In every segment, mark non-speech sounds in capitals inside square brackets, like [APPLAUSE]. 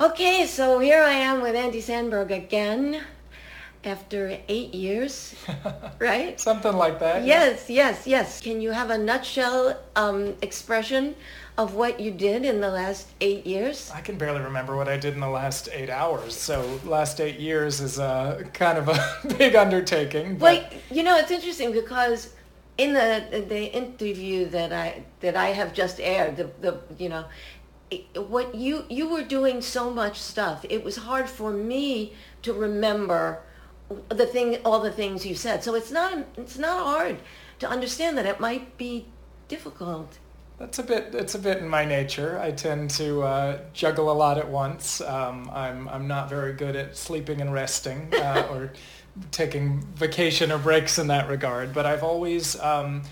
Okay, so here I am with Andy Sandberg again after eight years, [LAUGHS] right? Something like that. Yes, yes, yes. Can you have a nutshell um, expression of what you did in the last eight years? I can barely remember what I did in the last eight hours. So last eight years is a kind of a [LAUGHS] big undertaking. But... Well, you know, it's interesting because in the the interview that I that I have just aired, the the you know, what you you were doing so much stuff. It was hard for me to remember the thing, all the things you said. So it's not it's not hard to understand that. It might be difficult. That's a bit. It's a bit in my nature. I tend to uh, juggle a lot at once. Um, I'm I'm not very good at sleeping and resting uh, [LAUGHS] or taking vacation or breaks in that regard. But I've always um,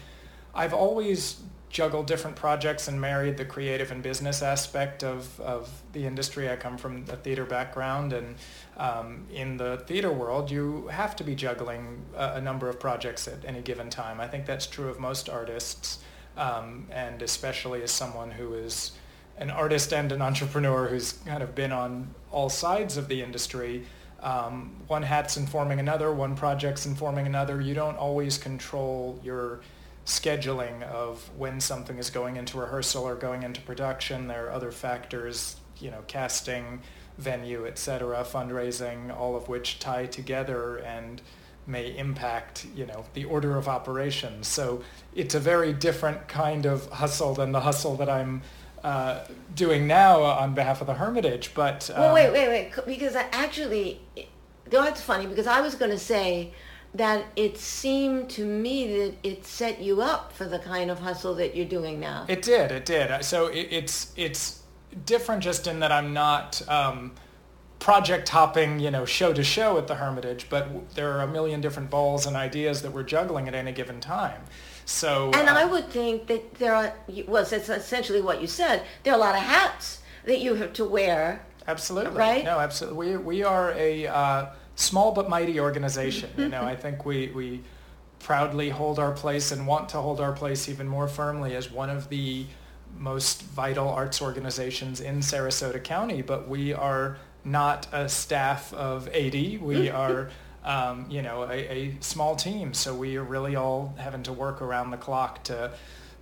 I've always juggle different projects and married the creative and business aspect of, of the industry. I come from a theater background and um, in the theater world, you have to be juggling a, a, number of projects at any given time. I think that's true of most artists um, and especially as someone who is an artist and an entrepreneur who's kind of been on all sides of the industry. Um, one hat's informing another, one project's informing another. You don't always control your scheduling of when something is going into rehearsal or going into production. There are other factors, you know, casting, venue, etc., fundraising, all of which tie together and may impact, you know, the order of operations. So it's a very different kind of hustle than the hustle that I'm uh, doing now on behalf of the Hermitage. But um, well, wait, wait, wait, because I actually, that's funny because I was going to say that it seemed to me that it set you up for the kind of hustle that you're doing now. It did. It did. So it, it's it's different just in that I'm not um, project hopping, you know, show to show at the Hermitage, but there are a million different balls and ideas that we're juggling at any given time. So and uh, I would think that there are well, it's essentially what you said. There are a lot of hats that you have to wear. Absolutely. Right. No, absolutely. We we are a uh, small but mighty organization. You know, I think we, we proudly hold our place and want to hold our place even more firmly as one of the most vital arts organizations in Sarasota County, but we are not a staff of 80. We are, um, you know, a, a, small team. So we are really all having to work around the clock to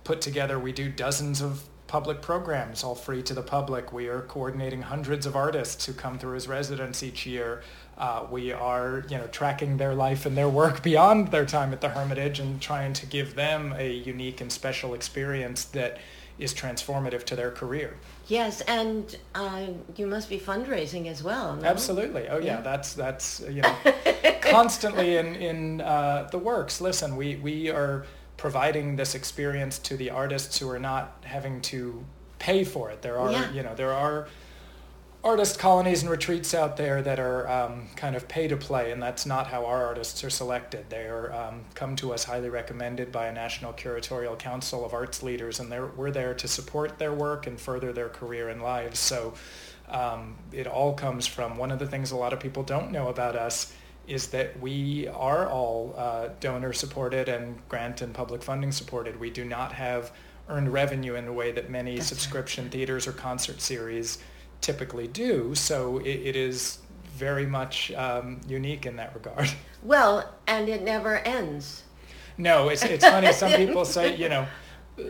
put together. We do dozens of public programs, all free to the public. We are coordinating hundreds of artists who come through as residents each year. Uh, we are, you know, tracking their life and their work [LAUGHS] beyond their time at the Hermitage and trying to give them a unique and special experience that is transformative to their career. Yes, and uh, you must be fundraising as well. No? Absolutely. Oh yeah, yeah. that's that's you [LAUGHS] know constantly in in uh, the works. Listen, we we are providing this experience to the artists who are not having to pay for it. There are yeah. you know there are artist colonies and retreats out there that are um, kind of pay to play, and that's not how our artists are selected. They are um, come to us highly recommended by a National Curatorial Council of Arts Leaders, and we're there to support their work and further their career and lives. So um, it all comes from one of the things a lot of people don't know about us is that we are all uh, donor supported and grant and public funding supported. We do not have earned revenue in the way that many That's subscription right. theaters or concert series typically do. So it, it is very much um, unique in that regard. [LAUGHS] Well, and it never ends. No, it's, it's funny. Some people say, you know,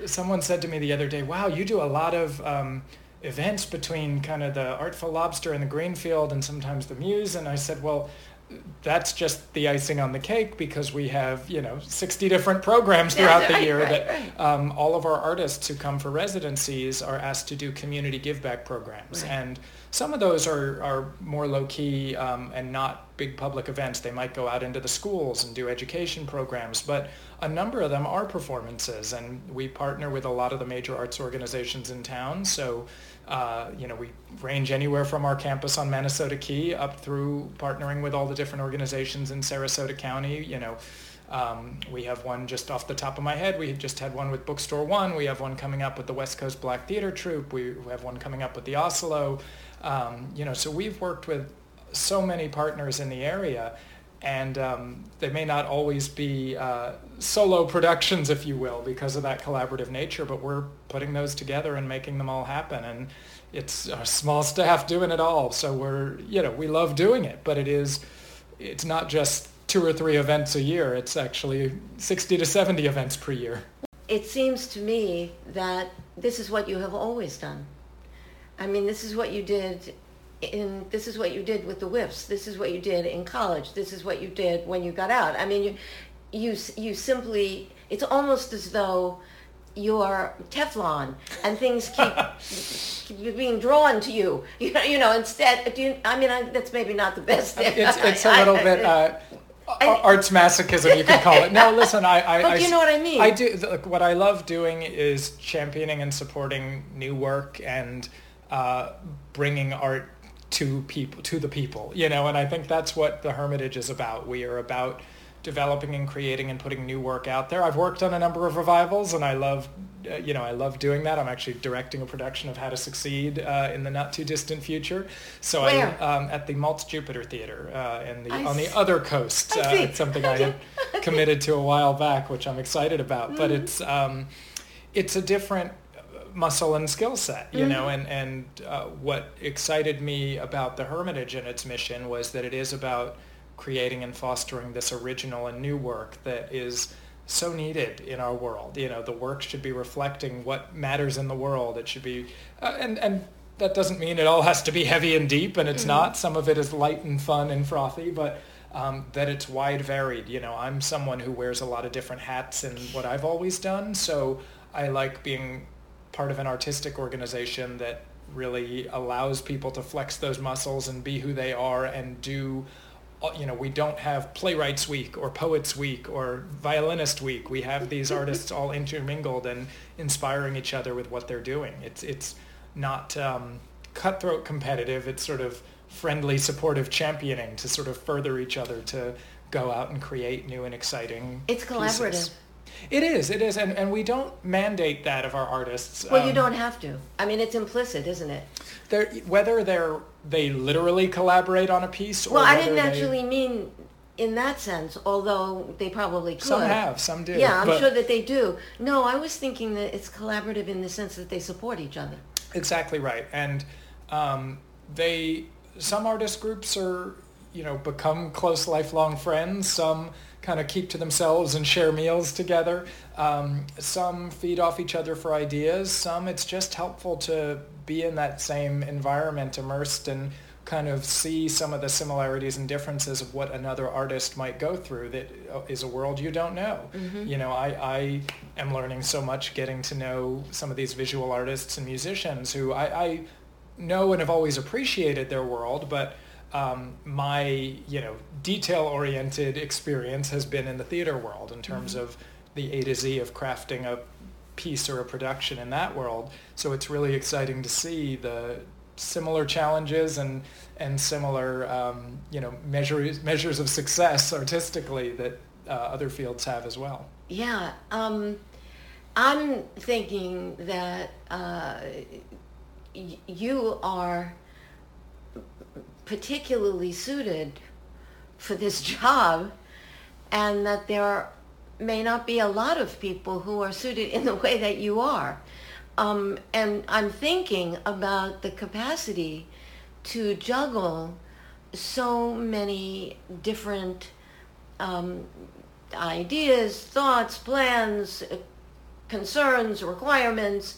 someone said to me the other day, wow, you do a lot of um, events between kind of the Artful Lobster and the Greenfield and sometimes the Muse. And I said, well, that's just the icing on the cake because we have you know 60 different programs throughout yeah, right, the year right, that right. Um, all of our artists who come for residencies are asked to do community give back programs and some of those are, are more low key um, and not big public events they might go out into the schools and do education programs but a number of them are performances and we partner with a lot of the major arts organizations in town so uh, you know, we range anywhere from our campus on Manasota Key up through partnering with all the different organizations in Sarasota County. You know, um, we have one just off the top of my head. We just had one with Bookstore One. We have one coming up with the West Coast Black Theater Troupe. We have one coming up with the Asolo. Um, you know, so we've worked with so many partners in the area and um, they may not always be uh, solo productions, if you will, because of that collaborative nature. But we're putting those together and making them all happen, and it's a small staff doing it all. So we're, you know, we love doing it, but it is, it's not just two or three events a year. It's actually 60 to 70 events per year. It seems to me that this is what you have always done. I mean, this is what you did in, this is what you did with the whiffs. This is what you did in college. This is what you did when you got out. I mean, you, you, you simply, it's almost as though you're Teflon and things keep, [LAUGHS] keep being drawn to you. You know, you know instead, do you, I mean, I, that's maybe not the best. It's, it's a [LAUGHS] little bit, uh, arts masochism, you could call it. No, listen, I, I, But I you know what I mean? I do. Look, what I love doing is championing and supporting new work and uh, bringing art to people, to the people. You know, and I think that's what the Hermitage is about. We are about developing and creating and putting new work out there. I've worked on a number of revivals, and I love, uh, you know, I love doing that. I'm actually directing a production of How to Succeed uh, in the not too distant future. So Where? I um, at the Maltz Jupiter Theater uh, in the I on the other coast. Uh, it's something I [LAUGHS] had committed to a while back, which I'm excited about. But it's um, it's a different muscle and skill set, you know. And and uh, what excited me about the Hermitage and its mission was that it is about creating and fostering this original and new work that is so needed in our world. You know, the work should be reflecting what matters in the world. It should be, uh, and and that doesn't mean it all has to be heavy and deep, and it's not. Some of it is light and fun and frothy, but um, that it's wide varied. You know, I'm someone who wears a lot of different hats in what I've always done, so I like being part of an artistic organization that really allows people to flex those muscles and be who they are and do uh, you know we don't have playwrights week or poets week or violinist week we have these [LAUGHS] artists all intermingled and inspiring each other with what they're doing it's it's not um, cutthroat competitive it's sort of friendly supportive championing to sort of further each other to go out and create new and exciting It's collaborative. pieces. It is it is and, and we don't mandate that of our artists Well, you Um, don't have to. I mean, it's implicit, isn't it? they're, whether they're they literally collaborate on a piece or Well, I didn't they- actually mean in that sense, although they probably could. some have some do Yeah, I'm but- sure that they do. No, I was thinking that it's collaborative in the sense that they support each other. exactly right and um, they some artist groups are you know become close lifelong friends some kind of keep to themselves and share meals together um, some feed off each other for ideas some it's just helpful to be in that same environment immersed and kind of see some of the similarities and differences of what another artist might go through that uh, a world you don't know. You know, I, I am learning so much getting to know some of these visual artists and musicians who I, I know and have always appreciated their world, but um, my, you know, detail-oriented experience has been in the theater world in terms of the A to Z of crafting a piece or a production in that world. So it's really exciting to see the similar challenges and and similar um, you know measures measures of success artistically that uh, other fields have as well. Yeah, um, I'm thinking that uh, y- you are particularly suited for this [LAUGHS] job, and that there may not be a lot of people who are suited in the way that you are. Um, and I'm thinking about the capacity to juggle so many different um, ideas, thoughts, plans, concerns, requirements,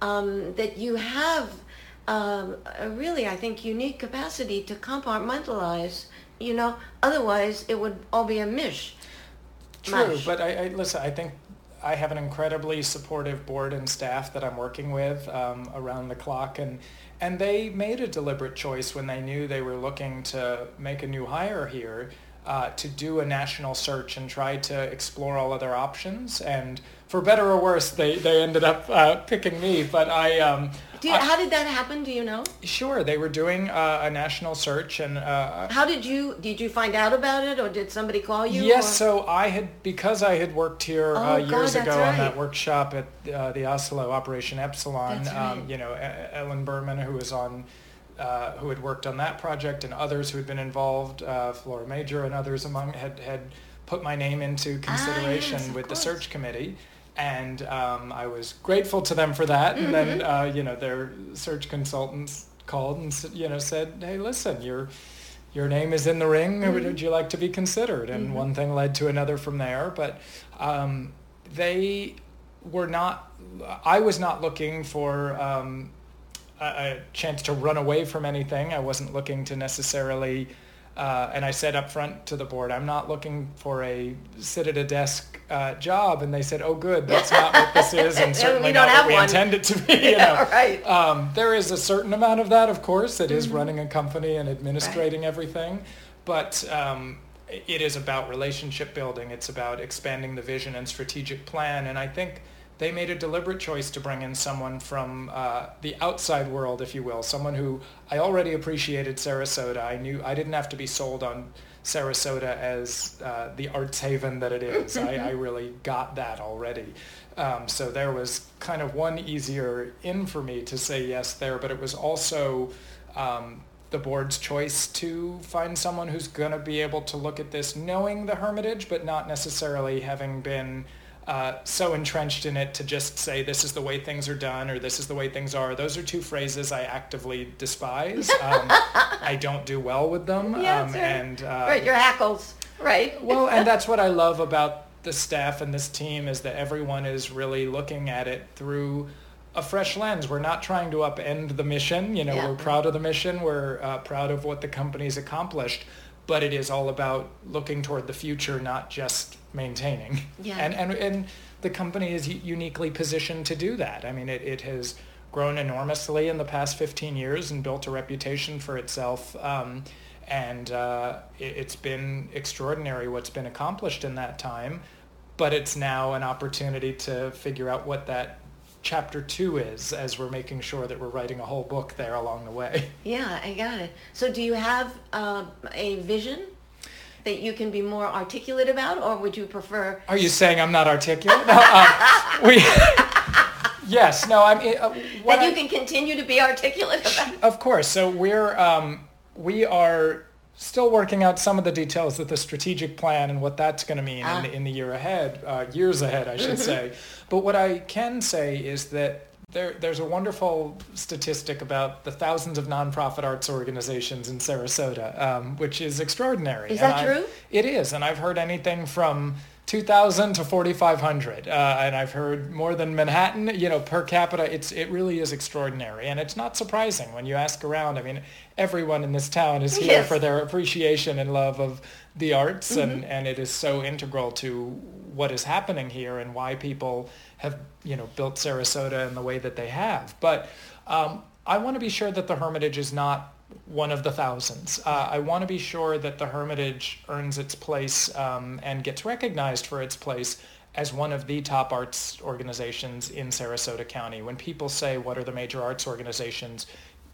um, that you have um, a really, I think, unique capacity to compartmentalize. You know, otherwise it would all be a mish. True, Mash. but I, I listen. I think I have an incredibly supportive board and staff that I'm working with um, around the clock, and and they made a deliberate choice when they knew they were looking to make a new hire here uh, to do a national search and try to explore all other options. And for better or worse, they they ended up uh, picking me. But I. Um, Do you, I- how did that happen? Do you know? Sure, they were doing uh, a national search, and uh, How did you did you find out about it, or did somebody call you? Yes, or- so I had because I had worked here Oh, uh, God, years that's ago on that workshop at uh, the Asolo Operation Epsilon. That's Um, right. you know, Ellen Berman, who was on, uh, who had worked on that project, and others who had been involved, uh, Flora Major and others among had had put my name into consideration Ah, yes, with the search committee. And um, I was grateful to them for that. And then, Mm-hmm. uh, you know, their search consultants called and you know said, "Hey, listen, your your name is in the ring. Mm-hmm. Would you like to be considered?" And one thing led to another from there. But um, they were not. I was not looking for. Um, a, a chance to run away from anything. I wasn't looking to necessarily, uh, and I said up front to the board, I'm not looking for a sit at a desk uh, job. And they said, oh, good, that's not what this is, and [LAUGHS] certainly not what we one. intend it to be. [LAUGHS] You Yeah, know. right. Um, there is a certain amount of that, of course. It is Mm-hmm. running a company and administrating everything, but um, it is about relationship building. It's about expanding the vision and strategic plan. And I think they made a deliberate choice to bring in someone from uh, the outside world, if you will, someone who I already appreciated Sarasota. I knew I didn't have to be sold on Sarasota as uh, the arts haven that it is. I, [LAUGHS] I really got that already. Um, so there was kind of one easier in for me to say yes there, but it was also um, the board's choice to find someone who's going to be able to look at this knowing the Hermitage, but not necessarily having been uh, so entrenched in it to just say this is the way things are done or this is the way things are. Those are two phrases I actively despise. [LAUGHS] Um, I don't do well with them. Yeah, um, right. and uh, right, your hackles, right? [LAUGHS] well, and that's what I [LAUGHS] love about the staff and this team is that everyone is really looking at it through a fresh lens. We're not trying to upend the mission. You know, Yeah. we're proud of the mission. We're uh, proud of what the company's accomplished, but it is all about looking toward the future, not just maintaining. Yeah. And and and the company is uniquely positioned to do that. I mean, it, it has grown enormously in the past 15 years and built a reputation for itself. Um, and uh, it, it's been extraordinary what's been accomplished in that time. But it's now an opportunity to figure out what that chapter two is as we're making sure that we're writing a whole book there along the way. [LAUGHS] Yeah, I got it. So do you have uh, a vision that you can be more articulate about, or would you prefer? Are you saying I'm not articulate? No, um, [LAUGHS] we, [LAUGHS] yes, no, I'm. Uh, That you I- can continue to be articulate about? Of course. So we're um, we are still working out some of the details of the strategic plan and what that's going to mean Ah. in, the, in the year ahead, uh, years ahead, I should say. But what I can say is that there, there's a wonderful statistic about the thousands of nonprofit arts organizations in Sarasota, um, which is extraordinary. Is And that I- true? It is, and I've heard anything from 2,000 to 4,500, uh, and I've heard more than Manhattan. You know, per capita, it's it really is extraordinary, and it's not surprising when you ask around. I mean, everyone in this town is here Yes. for their appreciation and love of the arts, and and it is so integral to what is happening here and why people have you know built Sarasota in the way that they have. But um, I want to be sure that the Hermitage is not one of the thousands. Uh, I want to be sure that the Hermitage earns its place um, and gets recognized for its place as one of the top arts organizations in Sarasota County. When people say, what are the major arts organizations,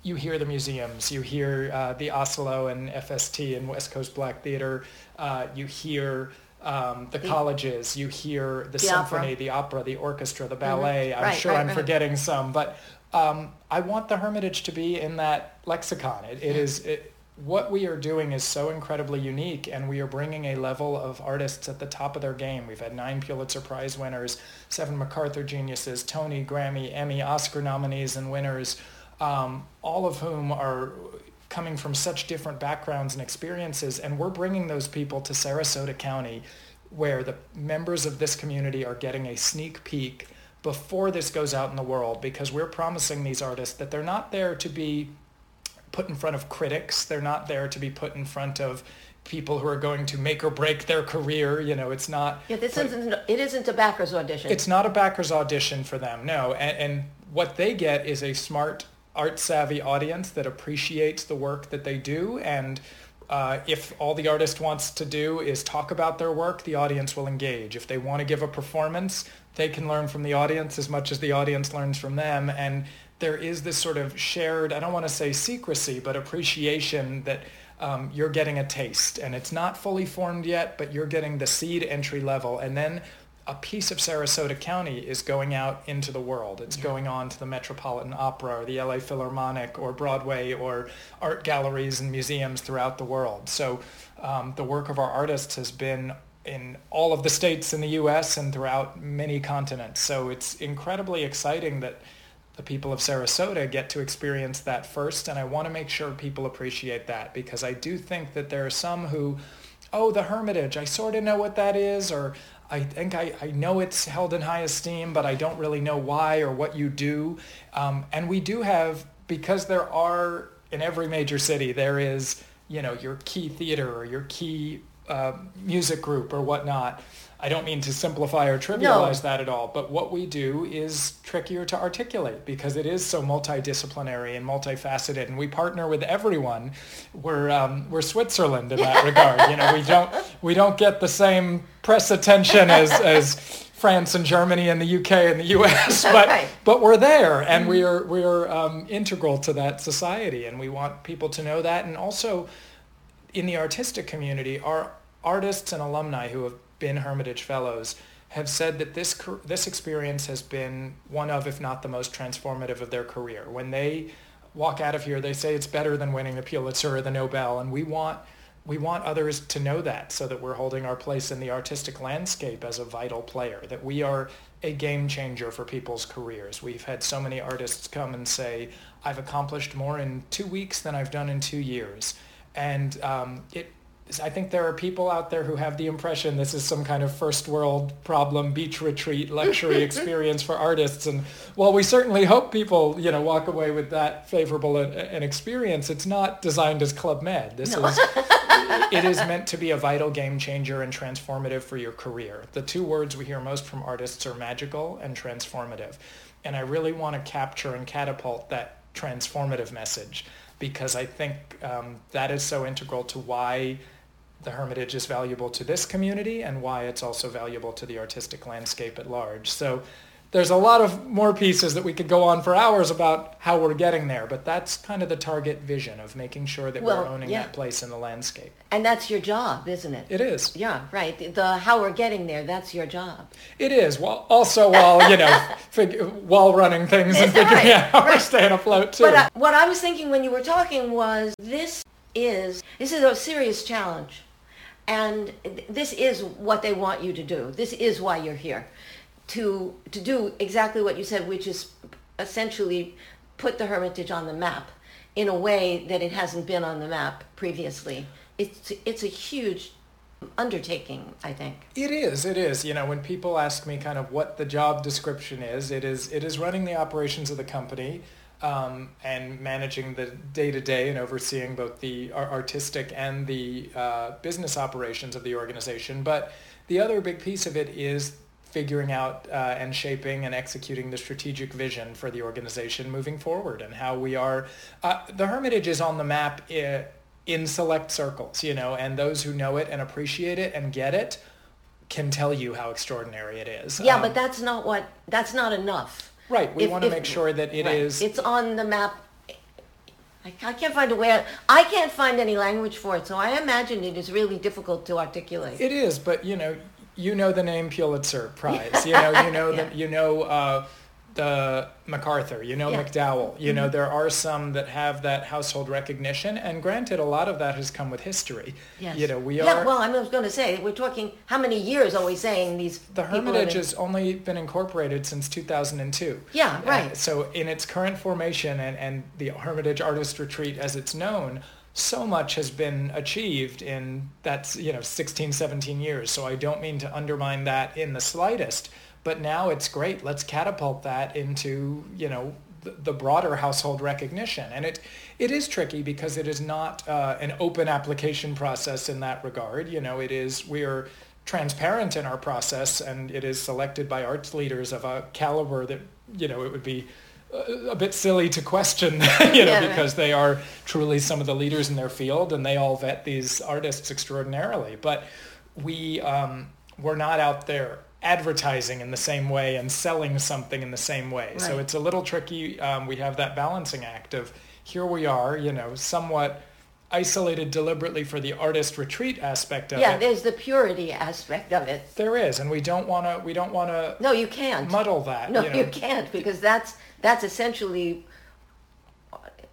you hear the museums, you hear uh, the Asolo and FST and West Coast Black Theater, uh, you hear um, the, colleges, you hear the, The opera. symphony, the opera, the orchestra, the ballet. I'm Right, sure right, I'm right. forgetting some, but um, I want the Hermitage to be in that lexicon. It, it is it, what we are doing is so incredibly unique, and we are bringing a level of artists at the top of their game. We've had nine Pulitzer Prize winners, seven MacArthur geniuses, Tony, Grammy, Emmy, Oscar nominees, and winners, um, all of whom are coming from such different backgrounds and experiences, and we're bringing those people to Sarasota County, where the members of this community are getting a sneak peek before this goes out in the world because we're promising these artists that they're not there to be put in front of critics. They're not there to be put in front of people who are going to make or break their career. You know, it's not. Yeah, this isn't. It isn't a backers audition. It's not a backer's audition for them, no. And, and what they get is a smart, art-savvy audience that appreciates the work that they do. And uh, if all the artist wants to do is talk about their work, the audience will engage. If they want to give a performance, they can learn from the audience as much as the audience learns from them. And there is this sort of shared, I don't want to say secrecy, but appreciation that um, you're getting a taste. And it's not fully formed yet, but you're getting the seed entry level. And then a piece of Sarasota County is going out into the world. It's going on to the Metropolitan Opera or the LA Philharmonic or Broadway or art galleries and museums throughout the world. So um, the work of our artists has been in all of the states in the U.S. and throughout many continents. So it's incredibly exciting that the people of Sarasota get to experience that first, and I want to make sure people appreciate that because I do think that there are some who, oh, the Hermitage, I sort of know what that is, or I think I, I know it's held in high esteem, but I don't really know why or what you do. Um, and we do have, because there are in every major city, there is, you know, your key theater or your key uh, music group or whatnot. I don't mean to simplify or trivialize no. that at all, but what we do is trickier to articulate because it is so multidisciplinary and multifaceted, and we partner with everyone. We're um, we're Switzerland in that [LAUGHS] regard. You know, we don't we don't get the same press attention as [LAUGHS] as France and Germany and the UK and the US, but right. but we're there and mm-hmm. we are we are um, integral to that society, and we want people to know that, and also in the artistic community, our artists and alumni who have been Hermitage Fellows have said that this this experience has been one of, if not the most transformative of their career. When they walk out of here, they say it's better than winning the Pulitzer or the Nobel, and we want we want others to know that so that we're holding our place in the artistic landscape as a vital player, that we are a game changer for people's careers. We've had so many artists come and say, I've accomplished more in two weeks than I've done in two years. And um, it I think there are people out there who have the impression this is some kind of first world problem, beach retreat, luxury [LAUGHS] experience for artists. And while we certainly hope people, you know, walk away with that favorable an experience, it's not designed as Club Med. This no. is [LAUGHS] it is meant to be a vital game changer and transformative for your career. The two words we hear most from artists are magical and transformative. And I really want to capture and catapult that transformative message because I think um, that is so integral to why the Hermitage is valuable to this community and why it's also valuable to the artistic landscape at large. So there's a lot of more pieces that we could go on for hours about how we're getting there, but that's kind of the target vision of making sure that well, we're owning yeah. that place in the landscape. And that's your job, isn't it? It is. Yeah, right. The how we're getting there, that's your job. It is. Well, also while, you know, [LAUGHS] fig- while running things and figuring right, out how right. we're staying afloat too. But uh, what I was thinking when you were talking was this is this is a serious challenge and this is what they want you to do. This is why you're here. To, to do exactly what you said, which is essentially put the Hermitage on the map in a way that it hasn't been on the map previously. It's, it's a huge undertaking, I think. It is. It is. You know, when people ask me kind of what the job description is, it is it is running the operations of the company, um, and managing the day-to-day and overseeing both the artistic and the uh, business operations of the organization. But the other big piece of it is figuring out uh, and shaping and executing the strategic vision for the organization moving forward and how we are. Uh, the Hermitage is on the map in, in select circles, you know, and those who know it and appreciate it and get it can tell you how extraordinary it is. Yeah, um, but that's not what, that's not enough. Right. We if, want to if, make sure that it right. is. It's on the map. I, I can't find a way. I can't find any language for it, so I imagine it is really difficult to articulate. It is, but you know, you know the name Pulitzer Prize. you [LAUGHS] know, you know that you know. Uh, the MacArthur, you know, yeah. MacDowell. You mm-hmm. know, there are some that have that household recognition, and granted, a lot of that has come with history. Yes. You know, we are yeah, are. well, I was going to say, we're talking, how many years are we saying these The Hermitage has only been incorporated since 2002. Yeah, right. Uh, so in its current formation and, and the Hermitage Artist Retreat as it's known, so much has been achieved in that, you know, 16, 17 years. So I don't mean to undermine that in the slightest but now it's great. Let's catapult that into, you know, the, the broader household recognition. And it, it is tricky because it is not uh, an open application process in that regard. You know, it is, we are transparent in our process and it is selected by arts leaders of a caliber that, you know, it would be a bit silly to question, [LAUGHS] you know, yeah, because right. they are truly some of the leaders in their field and they all vet these artists extraordinarily. But we, um, we're not out there advertising in the same way and selling something in the same way. Right. So it's a little tricky. Um, we have that balancing act of here we are, you know, somewhat isolated deliberately for the artist retreat aspect of yeah, it. Yeah, there's the purity aspect of it. There is, and we don't want to. We don't want to. No, you can't muddle that. No, you, know? you can't because that's that's essentially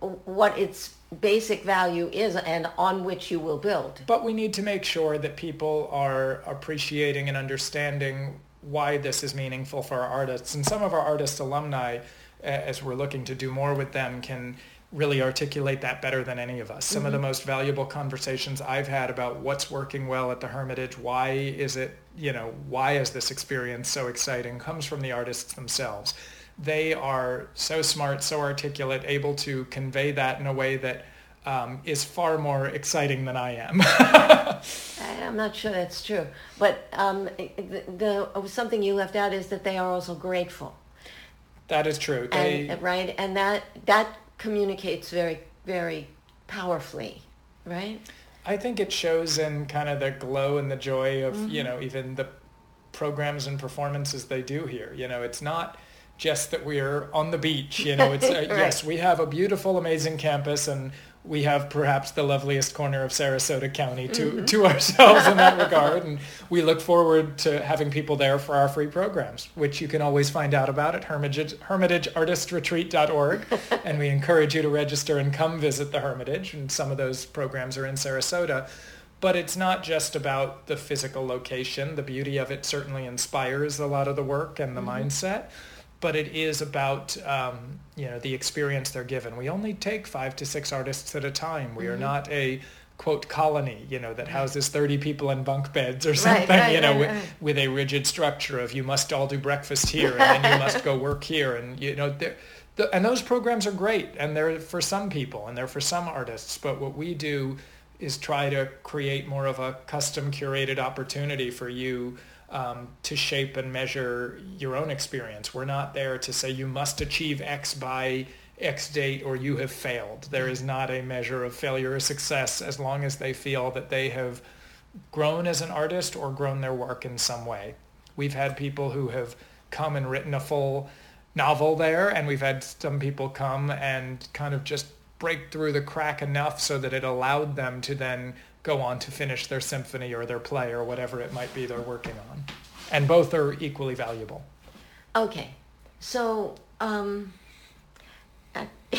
what its basic value is and on which you will build. But we need to make sure that people are appreciating and understanding why this is meaningful for our artists. And some of our artist alumni, as we're looking to do more with them, can really articulate that better than any of us. Some mm-hmm. of the mm-hmm. most valuable conversations I've had about what's working well at the Hermitage, why is it, you know, why is this experience so exciting, comes from the artists themselves. They are so smart, so articulate, able to convey that in a way that um, is far more exciting than I am. [LAUGHS] I'm not sure that's true, but um, the, the, something you left out is that they are also grateful. That is true. They... And, right, and that that communicates very, very powerfully, right? I think it shows in kind of the glow and the joy of, mm-hmm. you know, even the programs and performances they do here. You know, it's not just that we're on the beach, you know, it's, [LAUGHS] uh, right. yes, we have a beautiful, amazing campus and we have perhaps the loveliest corner of Sarasota County to, mm-hmm. to [LAUGHS] ourselves in that regard. And we look forward to having people there for our free programs, which you can always find out about at Hermitage, hermitageartistretreat.org. [LAUGHS] and we encourage you to register and come visit the Hermitage. And some of those programs are in Sarasota. But it's not just about the physical location. The beauty of it certainly inspires a lot of the work and the mm-hmm. mindset but it is about um, you know the experience they're given. We only take five to six artists at a time. We mm-hmm. are not a quote colony, you know, that houses 30 people in bunk beds or something, right, right, you know, right, with, with, a rigid structure of you must all do breakfast here and then you must go [LAUGHS] work here. And, you know, the, and those programs are great and they're for some people and they're for some artists. But what we do is try to create more of a custom curated opportunity for you um, to shape and measure your own experience. We're not there to say you must achieve X by X date or you have failed. There is not a measure of failure or success as long as they feel that they have grown as an artist or grown their work in some way. We've had people who have come and written a full novel there and we've had some people come and kind of just break through the crack enough so that it allowed them to then go on to finish their symphony or their play or whatever it might be they're working on. And both are equally valuable. Okay. So um, [LAUGHS]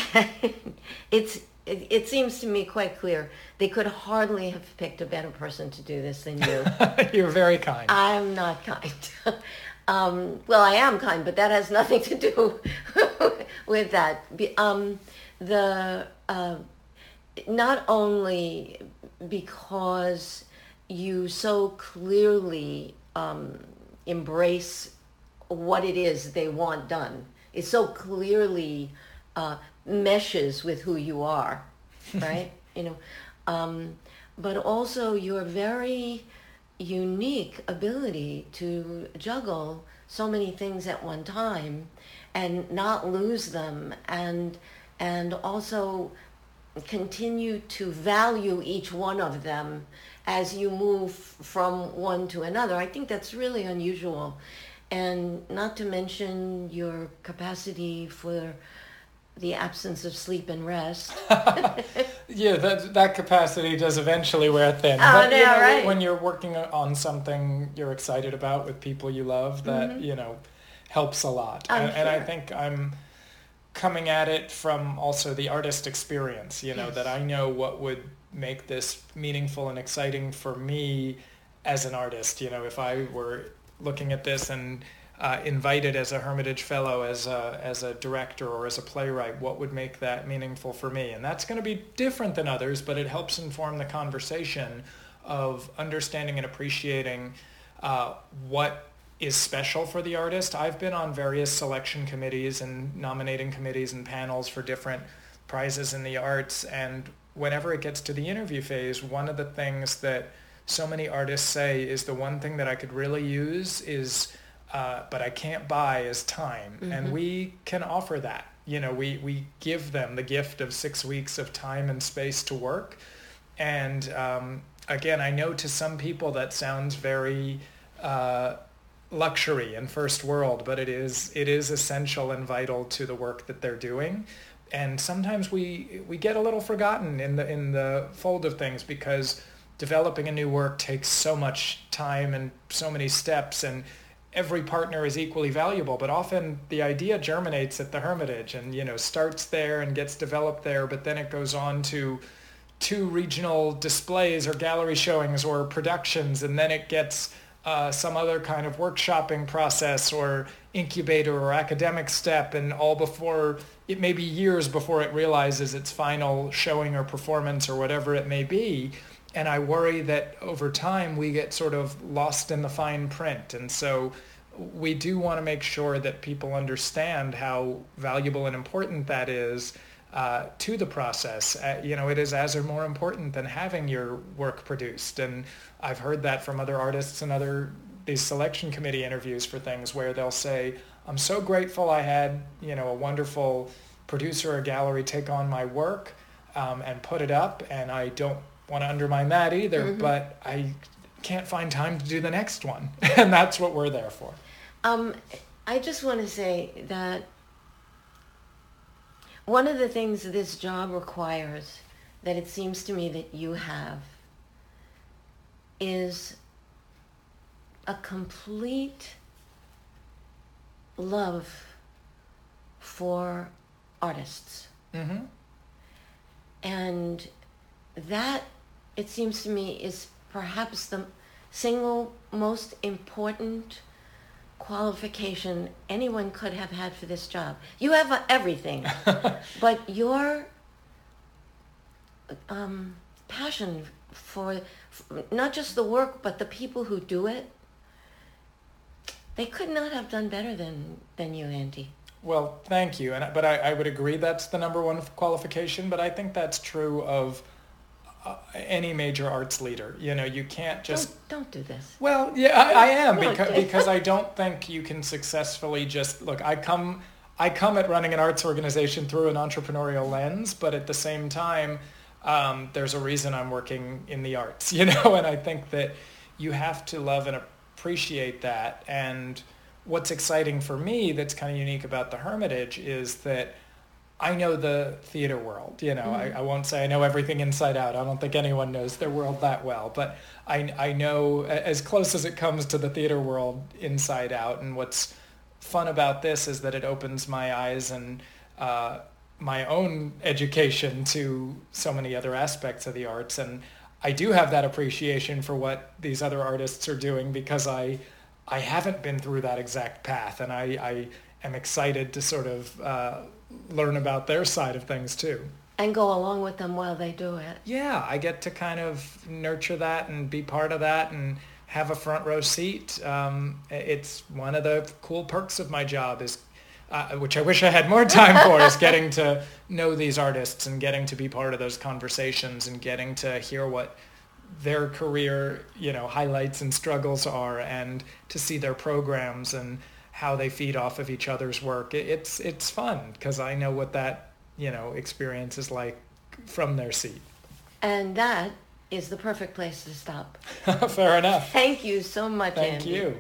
it's it, it, seems to me quite clear they could hardly have picked a better person to do this than you. [LAUGHS] You're very kind. I'm not kind. [LAUGHS] um, well, I am kind, but that has nothing to do with that. Um, the uh, not only because you so clearly um, embrace what it is they want done. It so clearly uh, meshes with who you are, [LAUGHS] right? you know, um, but also your very unique ability to juggle so many things at one time and not lose them and and also continue to value each one of them as you move from one to another. I think that's really unusual. And not to mention your capacity for the absence of sleep and rest. [LAUGHS] yeah, that that capacity does eventually wear thin. Oh, but, no, you know, right. When you're working on something you're excited about with people you love, that, mm-hmm. you know, helps a lot. And, sure. and I think I'm coming at it from also the artist experience, you know, yes. that I know what would make this meaningful and exciting for me as an artist. You know, if I were looking at this and uh, invited as a Hermitage Fellow, as a, as a director or as a playwright, what would make that meaningful for me? And that's going to be different than others, but it helps inform the conversation of understanding and appreciating uh, what is special for the artist. I've been on various selection committees and nominating committees and panels for different prizes in the arts. And whenever it gets to the interview phase, one of the things that so many artists say is the one thing that I could really use is, uh, but I can't buy is time. Mm-hmm. And we can offer that. You know, we, we give them the gift of six weeks of time and space to work. And um, again, I know to some people that sounds very uh, luxury and first world, but it is it is essential and vital to the work that they're doing. And sometimes we we get a little forgotten in the in the fold of things because developing a new work takes so much time and so many steps and every partner is equally valuable, but often the idea germinates at the Hermitage and, you know, starts there and gets developed there, but then it goes on to two regional displays or gallery showings or productions, and then it gets uh, some other kind of workshopping process or incubator or academic step, and all before it may be years before it realizes its final showing or performance or whatever it may be. And I worry that over time we get sort of lost in the fine print. And so we do want to make sure that people understand how valuable and important that is uh, to the process. Uh, you know, it is as or more important than having your work produced. And I've heard that from other artists and other these selection committee interviews for things where they'll say, I'm so grateful I had, you know, a wonderful producer or gallery take on my work um, and put it up. And I don't want to undermine that either, mm-hmm. but I can't find time to do the next one. [LAUGHS] and that's what we're there for. Um, I just want to say that one of the things this job requires that it seems to me that you have is a complete love for artists. Mm-hmm. And that, it seems to me, is perhaps the single most important qualification anyone could have had for this job. You have everything, [LAUGHS] but your um, passion for, for not just the work, but the people who do it, they could not have done better than, than you, Andy. Well, thank you. And but I, I would agree that's the number one qualification. But I think that's true of uh, any major arts leader. You know, you can't just don't, don't do this. Well, yeah, I, I am because because I [LAUGHS] don't think you can successfully just look. I come I come at running an arts organization through an entrepreneurial lens, but at the same time, um, there's a reason I'm working in the arts. [LAUGHS] You know, and I think that you have to love and appreciate that. And what's exciting for me, that's kind of unique about the Hermitage, is that I know the theater world. You know, mm-hmm. I, I, won't say I know everything inside out. I don't think anyone knows their world that well, but I, I know as close as it comes to the theater world inside out. And what's fun about this is that it opens my eyes and uh, my own education to so many other aspects of the arts. And I do have that appreciation for what these other artists are doing because I I haven't been through that exact path, and I, I am excited to sort of. Uh, learn about their side of things too. And go along with them while they do it. Yeah, I get to kind of nurture that and be part of that and have a front row seat. Um, it's one of the cool perks of my job is, uh, which I wish I had more time for, is [LAUGHS] getting to know these artists and getting to be part of those conversations and getting to hear what their career, you know, highlights and struggles are and to see their programs and how they feed off of each other's work. It's it's fun because I know what that you know experience is like from their seat. And that is the perfect place to stop. [LAUGHS] Fair enough. Thank you so much, Thank Andy. you.